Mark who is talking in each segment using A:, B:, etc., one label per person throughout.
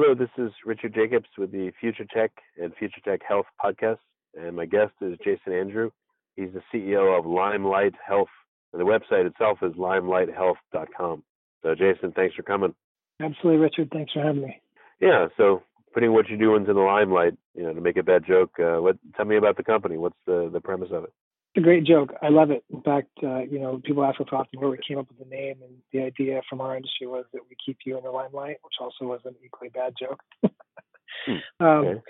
A: Hello, this is Richard Jacobs with the Future Tech and Future Tech Health podcast, and my guest is Jason Andrew. He's the CEO of Limelight Health, and the website itself is limelighthealth.com. So, Jason, thanks for coming.
B: Absolutely, Richard. Thanks for having me.
A: Yeah. So, putting what you do into the limelight, you know, to make a bad joke. Uh, what? Tell me about the company. What's the the premise of it?
B: A great joke. I love it. In fact, uh, you know, people ask us often where we came up with the name, and the idea from our industry was that we keep you in the limelight, which also was an equally bad joke.
A: hmm.
B: um,
A: okay.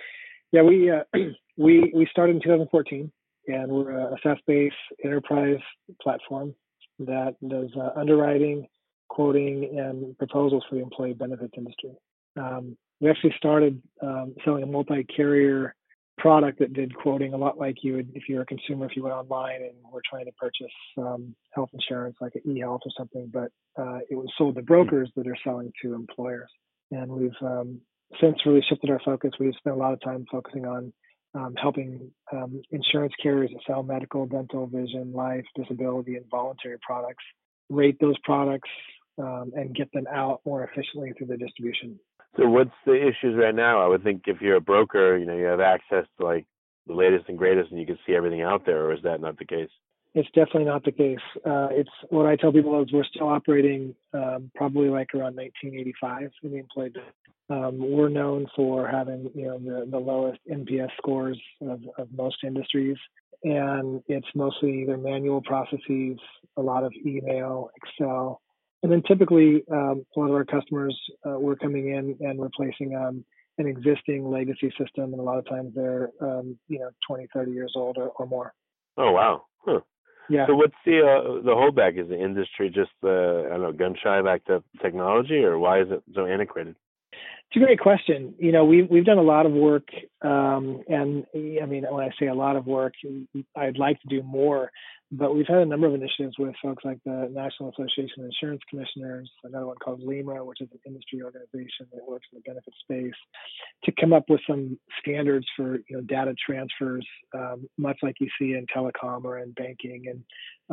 B: Yeah, we uh, we we started in 2014, and we're a SaaS-based enterprise platform that does uh, underwriting, quoting, and proposals for the employee benefits industry. Um, we actually started um, selling a multi-carrier product that did quoting a lot like you would if you're a consumer if you went online and were trying to purchase um, health insurance like an e-health or something but uh, it was sold to brokers that are selling to employers. And we've um, since really shifted our focus we've spent a lot of time focusing on um, helping um, insurance carriers that sell medical dental vision life disability and voluntary products rate those products um, and get them out more efficiently through the distribution
A: so what's the issues right now? I would think if you're a broker, you know, you have access to like the latest and greatest, and you can see everything out there. Or is that not the case?
B: It's definitely not the case. Uh, it's what I tell people is we're still operating um, probably like around 1985 in the employee. Um, we're known for having you know the, the lowest NPS scores of, of most industries, and it's mostly either manual processes, a lot of email, Excel, and then typically, um, a lot of our customers uh, were coming in and replacing um, an existing legacy system, and a lot of times they're, um, you know, 20, 30 years old or, or more.
A: Oh wow! Huh.
B: Yeah.
A: So what's the uh, the holdback? Is the industry just uh, I don't know gun shy back to technology, or why is it so antiquated?
B: It's a great question. You know, we've we've done a lot of work, um, and I mean, when I say a lot of work, I'd like to do more. But we've had a number of initiatives with folks like the National Association of Insurance Commissioners, another one called LIMRA, which is an industry organization that works in the benefit space, to come up with some standards for you know data transfers, um, much like you see in telecom or in banking and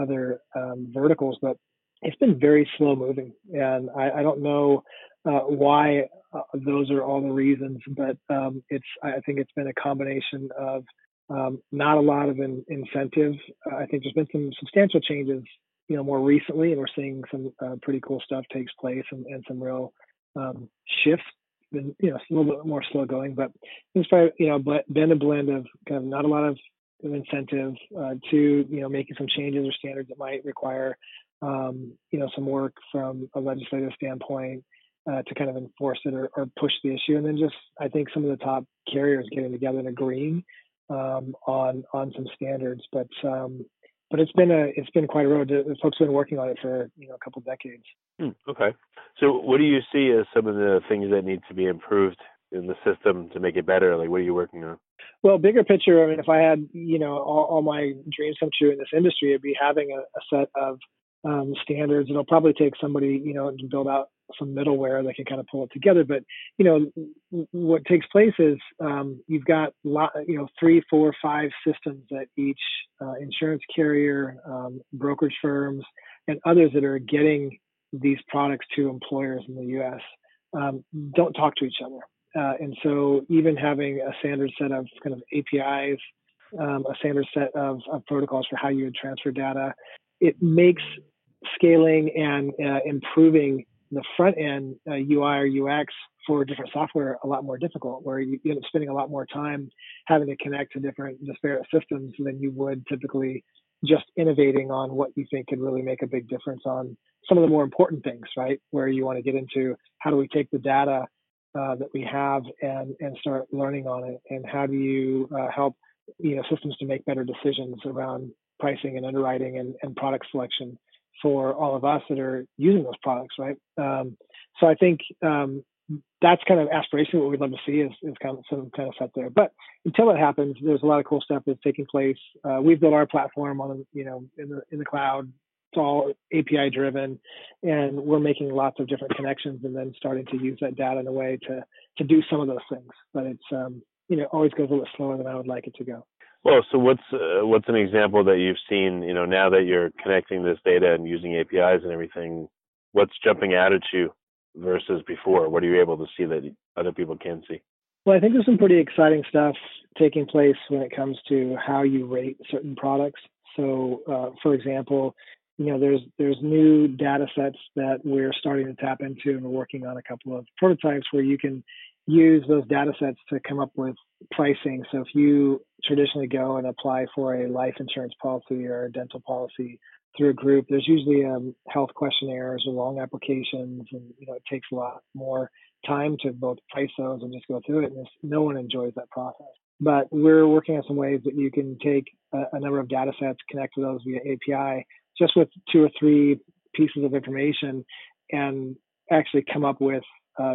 B: other um, verticals. But it's been very slow moving, and I, I don't know uh, why uh, those are all the reasons, but um, it's I think it's been a combination of um, not a lot of in, incentive. Uh, I think there's been some substantial changes, you know, more recently, and we're seeing some uh, pretty cool stuff takes place and, and some real um, shifts. Been, you know, a little bit more slow going, but it's probably you know, been a blend of kind of not a lot of incentive uh, to you know making some changes or standards that might require um, you know some work from a legislative standpoint uh, to kind of enforce it or, or, push the issue, and then just I think some of the top carriers getting together and agreeing um, on on some standards. But um, but it's been a it's been quite a road. The folks have been working on it for you know a couple decades.
A: Hmm, okay, so what do you see as some of the things that need to be improved in the system to make it better? Like, what are you working on?
B: Well, bigger picture. I mean, if I had you know all, all my dreams come true in this industry, it'd be having a, a set of um, standards. It'll probably take somebody, you know, to build out some middleware that can kind of pull it together. But you know, what takes place is um, you've got lot, you know, three, four, five systems that each uh, insurance carrier, um, brokerage firms, and others that are getting these products to employers in the U.S. Um, don't talk to each other. Uh, and so, even having a standard set of kind of APIs, um, a standard set of, of protocols for how you would transfer data, it makes scaling and uh, improving the front end uh, UI or UX for different software a lot more difficult, where you, you end up spending a lot more time having to connect to different disparate systems than you would typically just innovating on what you think could really make a big difference on some of the more important things, right? Where you want to get into how do we take the data uh, that we have and and start learning on it, and how do you uh, help you know systems to make better decisions around pricing and underwriting and, and product selection for all of us that are using those products, right? Um, so I think um, that's kind of aspiration. What we'd love to see is, is kind of some kind of set there. But until it happens, there's a lot of cool stuff that's taking place. Uh, we've built our platform on you know in the in the cloud. It's all API driven, and we're making lots of different connections, and then starting to use that data in a way to to do some of those things. But it's um, you know always goes a little slower than I would like it to go.
A: Well, so what's uh, what's an example that you've seen? You know, now that you're connecting this data and using APIs and everything, what's jumping out at you versus before? What are you able to see that other people can see?
B: Well, I think there's some pretty exciting stuff taking place when it comes to how you rate certain products. So, uh, for example, you know, there's there's new data sets that we're starting to tap into, and we're working on a couple of prototypes where you can use those data sets to come up with pricing. So if you traditionally go and apply for a life insurance policy or a dental policy through a group, there's usually um, health questionnaires or long applications, and you know it takes a lot more time to both price those and just go through it. And no one enjoys that process. But we're working on some ways that you can take a, a number of data sets, connect to those via API, just with two or three pieces of information, and actually come up with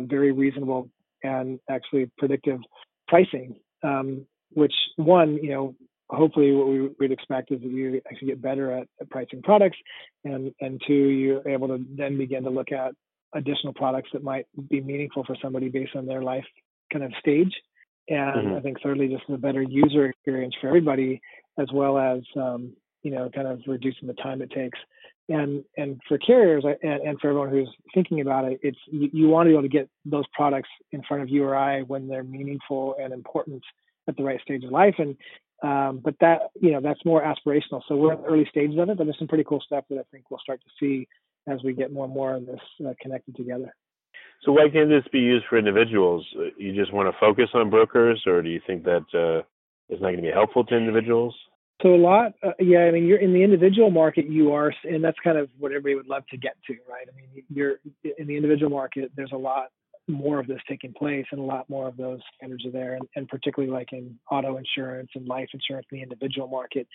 B: very reasonable and actually predictive pricing. Um, which one, you know, hopefully what we would expect is that you actually get better at, at, pricing products and and two you're able to then begin to look at additional products that might be meaningful for somebody based on their life kind of stage and mm-hmm. i think thirdly just a better user experience for everybody as well as um, you know kind of reducing the time it takes and and for carriers and, and for everyone who's thinking about it it's you, you want to be able to get those products in front of you or i when they're meaningful and important at the right stage of life and um, but that, you know, that's more aspirational. So we're in the early stages of it, but there's some pretty cool stuff that I think we'll start to see as we get more and more of this uh, connected together.
A: So why can't this be used for individuals? Uh, you just want to focus on brokers, or do you think that uh, it's not going to be helpful to individuals?
B: So a lot, uh, yeah. I mean, you're in the individual market. You are, and that's kind of what everybody would love to get to, right? I mean, you're in the individual market. There's a lot more of this taking place and a lot more of those standards are there and, and, particularly like in auto insurance and life insurance in the individual market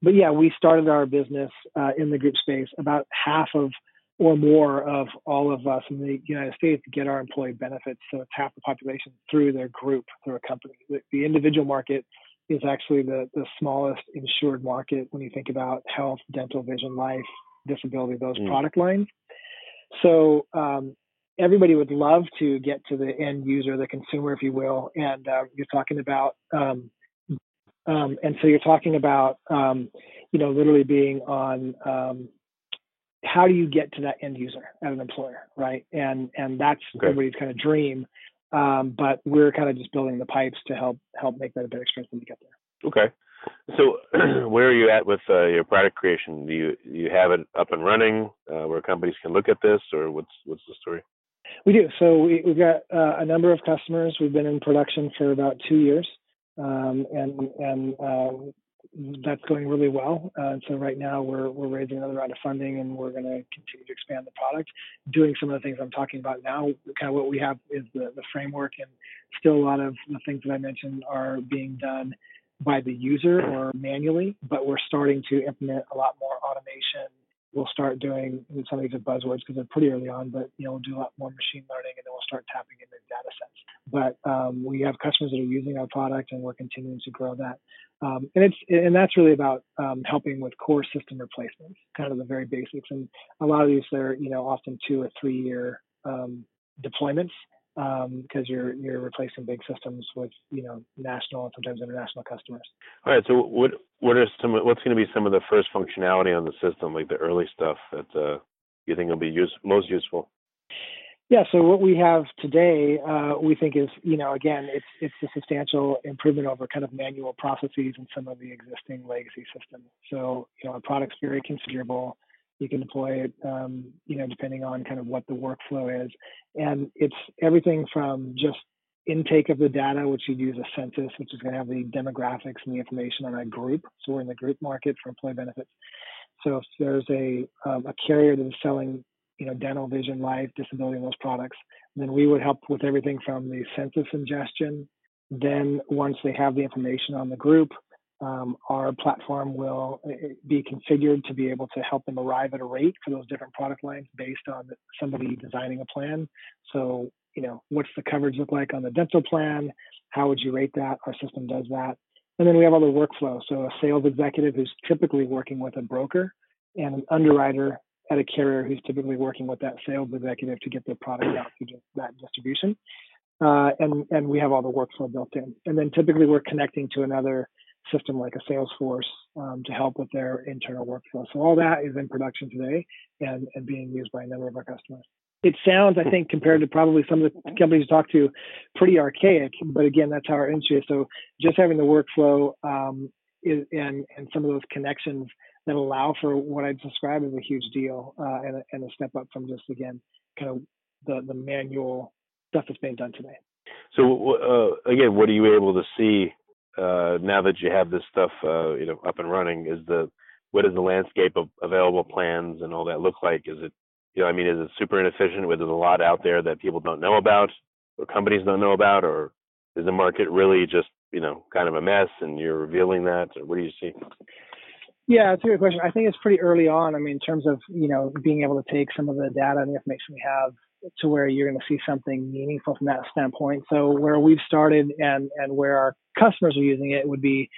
B: but yeah we started our business uh, in the group space about half of or more of all of us in the united states get our employee benefits so it's half the population through their group through a company the, the individual market is actually the, the smallest insured market when you think about health dental vision life disability those mm. product lines so um, everybody would love to get to the end user, the consumer, if you will. And uh, you're talking about, um, um, and so you're talking about, um, you know, literally being on um, how do you get to that end user as an employer, right? And and that's okay. everybody's kind of dream. Um, but we're kind of just building the pipes to help help make that a better experience when you get there.
A: Okay. So, where are you at with uh, your product creation? Do you you have it up and running uh, where companies can look at this, or what's what's the story?
B: We do. So we, have got uh, a number of customers. We've been in production for about two years, um, and and uh, that's going really well. Uh, so right now we're we're raising another round of funding, and we're going to continue to expand the product, doing some of the things I'm talking about now. Kind of what we have is the the framework, and still a lot of the things that I mentioned are being done by the user or manually, but we're starting to implement a lot more automation we'll start doing some of these are buzzwords because they're pretty early on, but you know, we'll do a lot more machine learning and then we'll start tapping into data sets. But um, we have customers that are using our product and we're continuing to grow that. Um, and it's and that's really about um, helping with core system replacements, kind of the very basics. And a lot of these are you know often two or three year um, deployments because um, you're you're replacing big systems with you know national and sometimes international customers.
A: All right. So what what are some what's going to be some of the first functionality on the system, like the early stuff that uh, you think will be use, most useful?
B: Yeah. So what we have today, uh, we think is you know again it's it's a substantial improvement over kind of manual processes and some of the existing legacy systems. So you know our product's very configurable you can deploy it, um, you know, depending on kind of what the workflow is. And it's everything from just intake of the data, which you'd use a census, which is going to have the demographics and the information on a group. So we're in the group market for employee benefits. So if there's a, um, a carrier that is selling, you know, dental, vision, life, disability, and those products, then we would help with everything from the census ingestion. Then once they have the information on the group, um, our platform will uh, uh, be configured to be able to help them arrive at a rate for those different product lines based on somebody designing a plan. So you know, what's the coverage look like on the dental plan? How would you rate that? Our system does that. And then we have all the workflow. So a sales executive who's typically working with a broker and an underwriter at a carrier who's typically working with that sales executive to get their product out through that distribution. Uh, and and we have all the workflow built in. And then typically we're connecting to another system like a Salesforce um, to help with their internal workflow. So all that is in production today and, and being used by a number of our customers. It sounds, I think, compared to probably some of the companies you talk to, pretty archaic. But again, that's how our industry is. So just having the workflow um, is, and and some of those connections that allow for what I describe as a huge deal uh, and, a, and a step up from just again kind of the the manual stuff that's being done today.
A: So uh, again, what are you able to see uh, now that you have this stuff uh, you know up and running? Is the what does the landscape of available plans and all that look like? Is it you know I mean is it super inefficient? Where there's a lot out there that people don't know about or companies don't know about, or is the market really just you know kind of a mess and you're revealing that? Or what do you see?
B: Yeah, it's a good question. I think it's pretty early on. I mean, in terms of you know being able to take some of the data and the information we have to where you're going to see something meaningful from that standpoint. So where we've started and and where our customers are using it would be,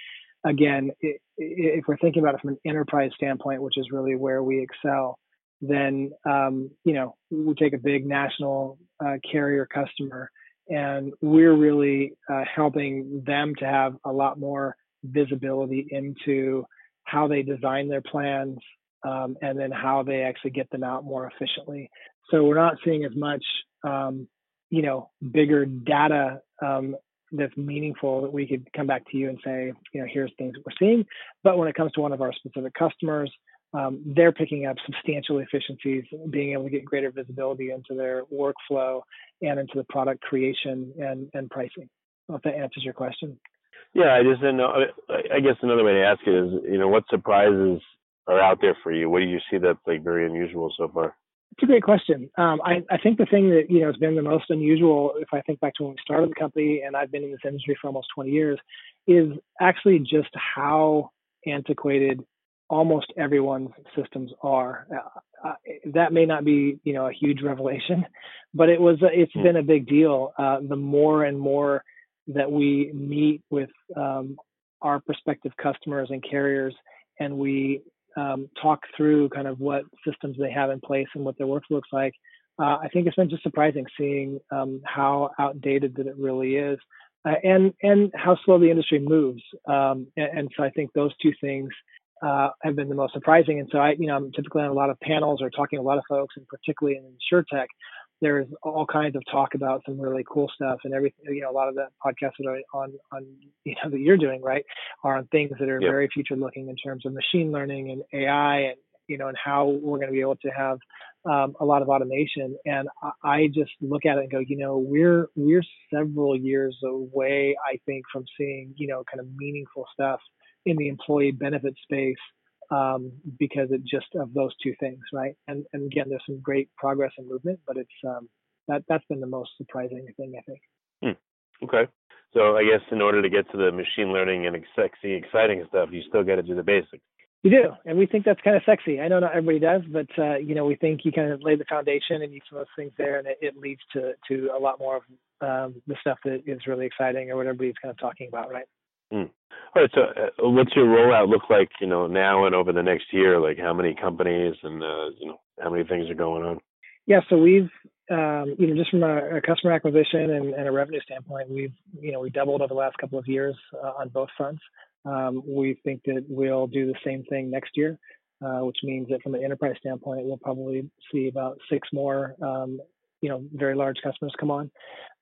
B: again, if we're thinking about it from an enterprise standpoint, which is really where we excel, then um, you know we take a big national uh, carrier customer, and we're really uh, helping them to have a lot more visibility into how they design their plans, um, and then how they actually get them out more efficiently. So we're not seeing as much, um, you know, bigger data um, that's meaningful that we could come back to you and say, you know, here's things that we're seeing. But when it comes to one of our specific customers, um, they're picking up substantial efficiencies, being able to get greater visibility into their workflow and into the product creation and, and pricing. if that answers your question.
A: Yeah, I just didn't know. I guess another way to ask it is, you know, what surprises are out there for you? What do you see that's like very unusual so far?
B: It's a great question. Um, I, I, think the thing that you know has been the most unusual, if I think back to when we started the company, and I've been in this industry for almost 20 years, is actually just how antiquated almost everyone's systems are. Uh, uh, that may not be you know a huge revelation, but it was. It's mm. been a big deal. Uh, the more and more that we meet with um, our prospective customers and carriers and we um, talk through kind of what systems they have in place and what their work looks like, uh, I think it's been just surprising seeing um, how outdated that it really is, uh, and and how slow the industry moves. Um, and, and, so I think those two things uh, have been the most surprising. And so I, you know, I'm typically on a lot of panels or talking to a lot of folks, and particularly in insurtech, there's all kinds of talk about some really cool stuff and everything. You know, a lot of the podcasts that are on on you know that you're doing right are on things that are yep. very future looking in terms of machine learning and AI and you know and how we're going to be able to have um, a lot of automation. And I, I just look at it and go, you know, we're we're several years away, I think, from seeing you know kind of meaningful stuff in the employee benefit space um, because it just of those two things, right? And and again, there's some great progress and movement, but it's um, that that's been the most surprising thing, I think.
A: Hmm. Okay, so I guess in order to get to the machine learning and sexy, exciting stuff, you still got to do the basics.
B: You do, and we think that's kind of sexy. I know not everybody does, but uh, you know, we think you kind of lay the foundation and you some of those things there, and it, it leads to to a lot more of um, the stuff that is really exciting or what everybody's kind of talking about, right?
A: All right. So, uh, what's your rollout look like? You know, now and over the next year. Like, how many companies and uh, you know how many things are going on?
B: Yeah. So we've um, you know just from a, a customer acquisition and, and, a revenue standpoint, we've you know we doubled over the last couple of years uh, on both fronts. Um, we think that we'll do the same thing next year. Uh, which means that from an enterprise standpoint, we'll probably see about six more um, you know very large customers come on.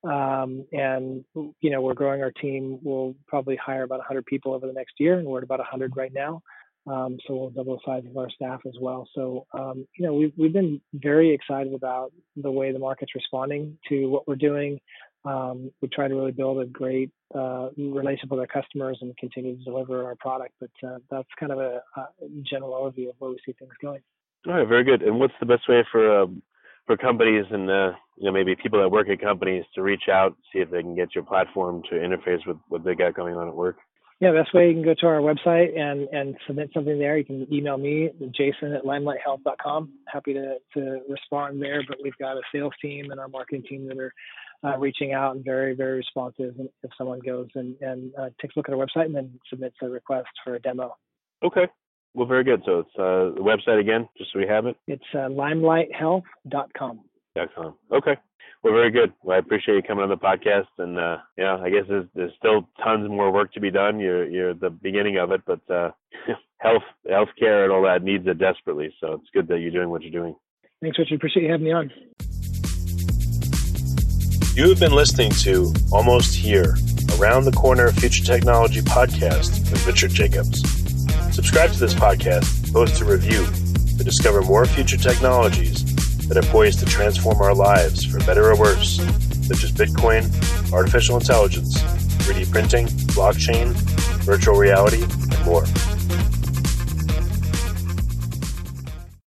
B: Um, and you know we're growing our team. We'll probably hire about 100 people over the next year and we're at about 100 right now. Um, so we'll double the size of our staff as well. So um, you know we've, we've been very excited about the way the market's responding to what we're doing. Um, we try to really build a great uh, relationship with our customers and continue to deliver our product but uh, that's kind of a, a, general overview of where we see things going.
A: All right very good. And what's the best way for um, for companies and uh, you know maybe people that work at companies to reach out, see if they can get your platform to interface with what they got going on at work?
B: Yeah, best way you can go to our website and and submit something there. You can email me, Jason at limelighthealth.com. Happy to to respond there. But we've got a sales team and our marketing team that are uh, reaching out and very, very responsive if someone goes and, and uh, takes a look at our website and then submits a request for a demo.
A: Okay. Well, very good. So it's uh, the website again, just so we have it.
B: It's uh, limelighthealth.com.
A: .com. Okay. Well, very good. Well, I appreciate you coming on the podcast, and uh, yeah, I guess there's, there's still tons more work to be done. You're you're at the beginning of it, but uh, health healthcare and all that needs it desperately. So it's good that you're doing what you're doing.
B: Thanks, Richard. Appreciate you having me on.
C: You have been listening to Almost Here, Around the Corner Future Technology podcast with Richard Jacobs. Subscribe to this podcast, post a review to discover more future technologies that are poised to transform our lives for better or worse, such as Bitcoin, artificial intelligence, 3D printing, blockchain, virtual reality, and more.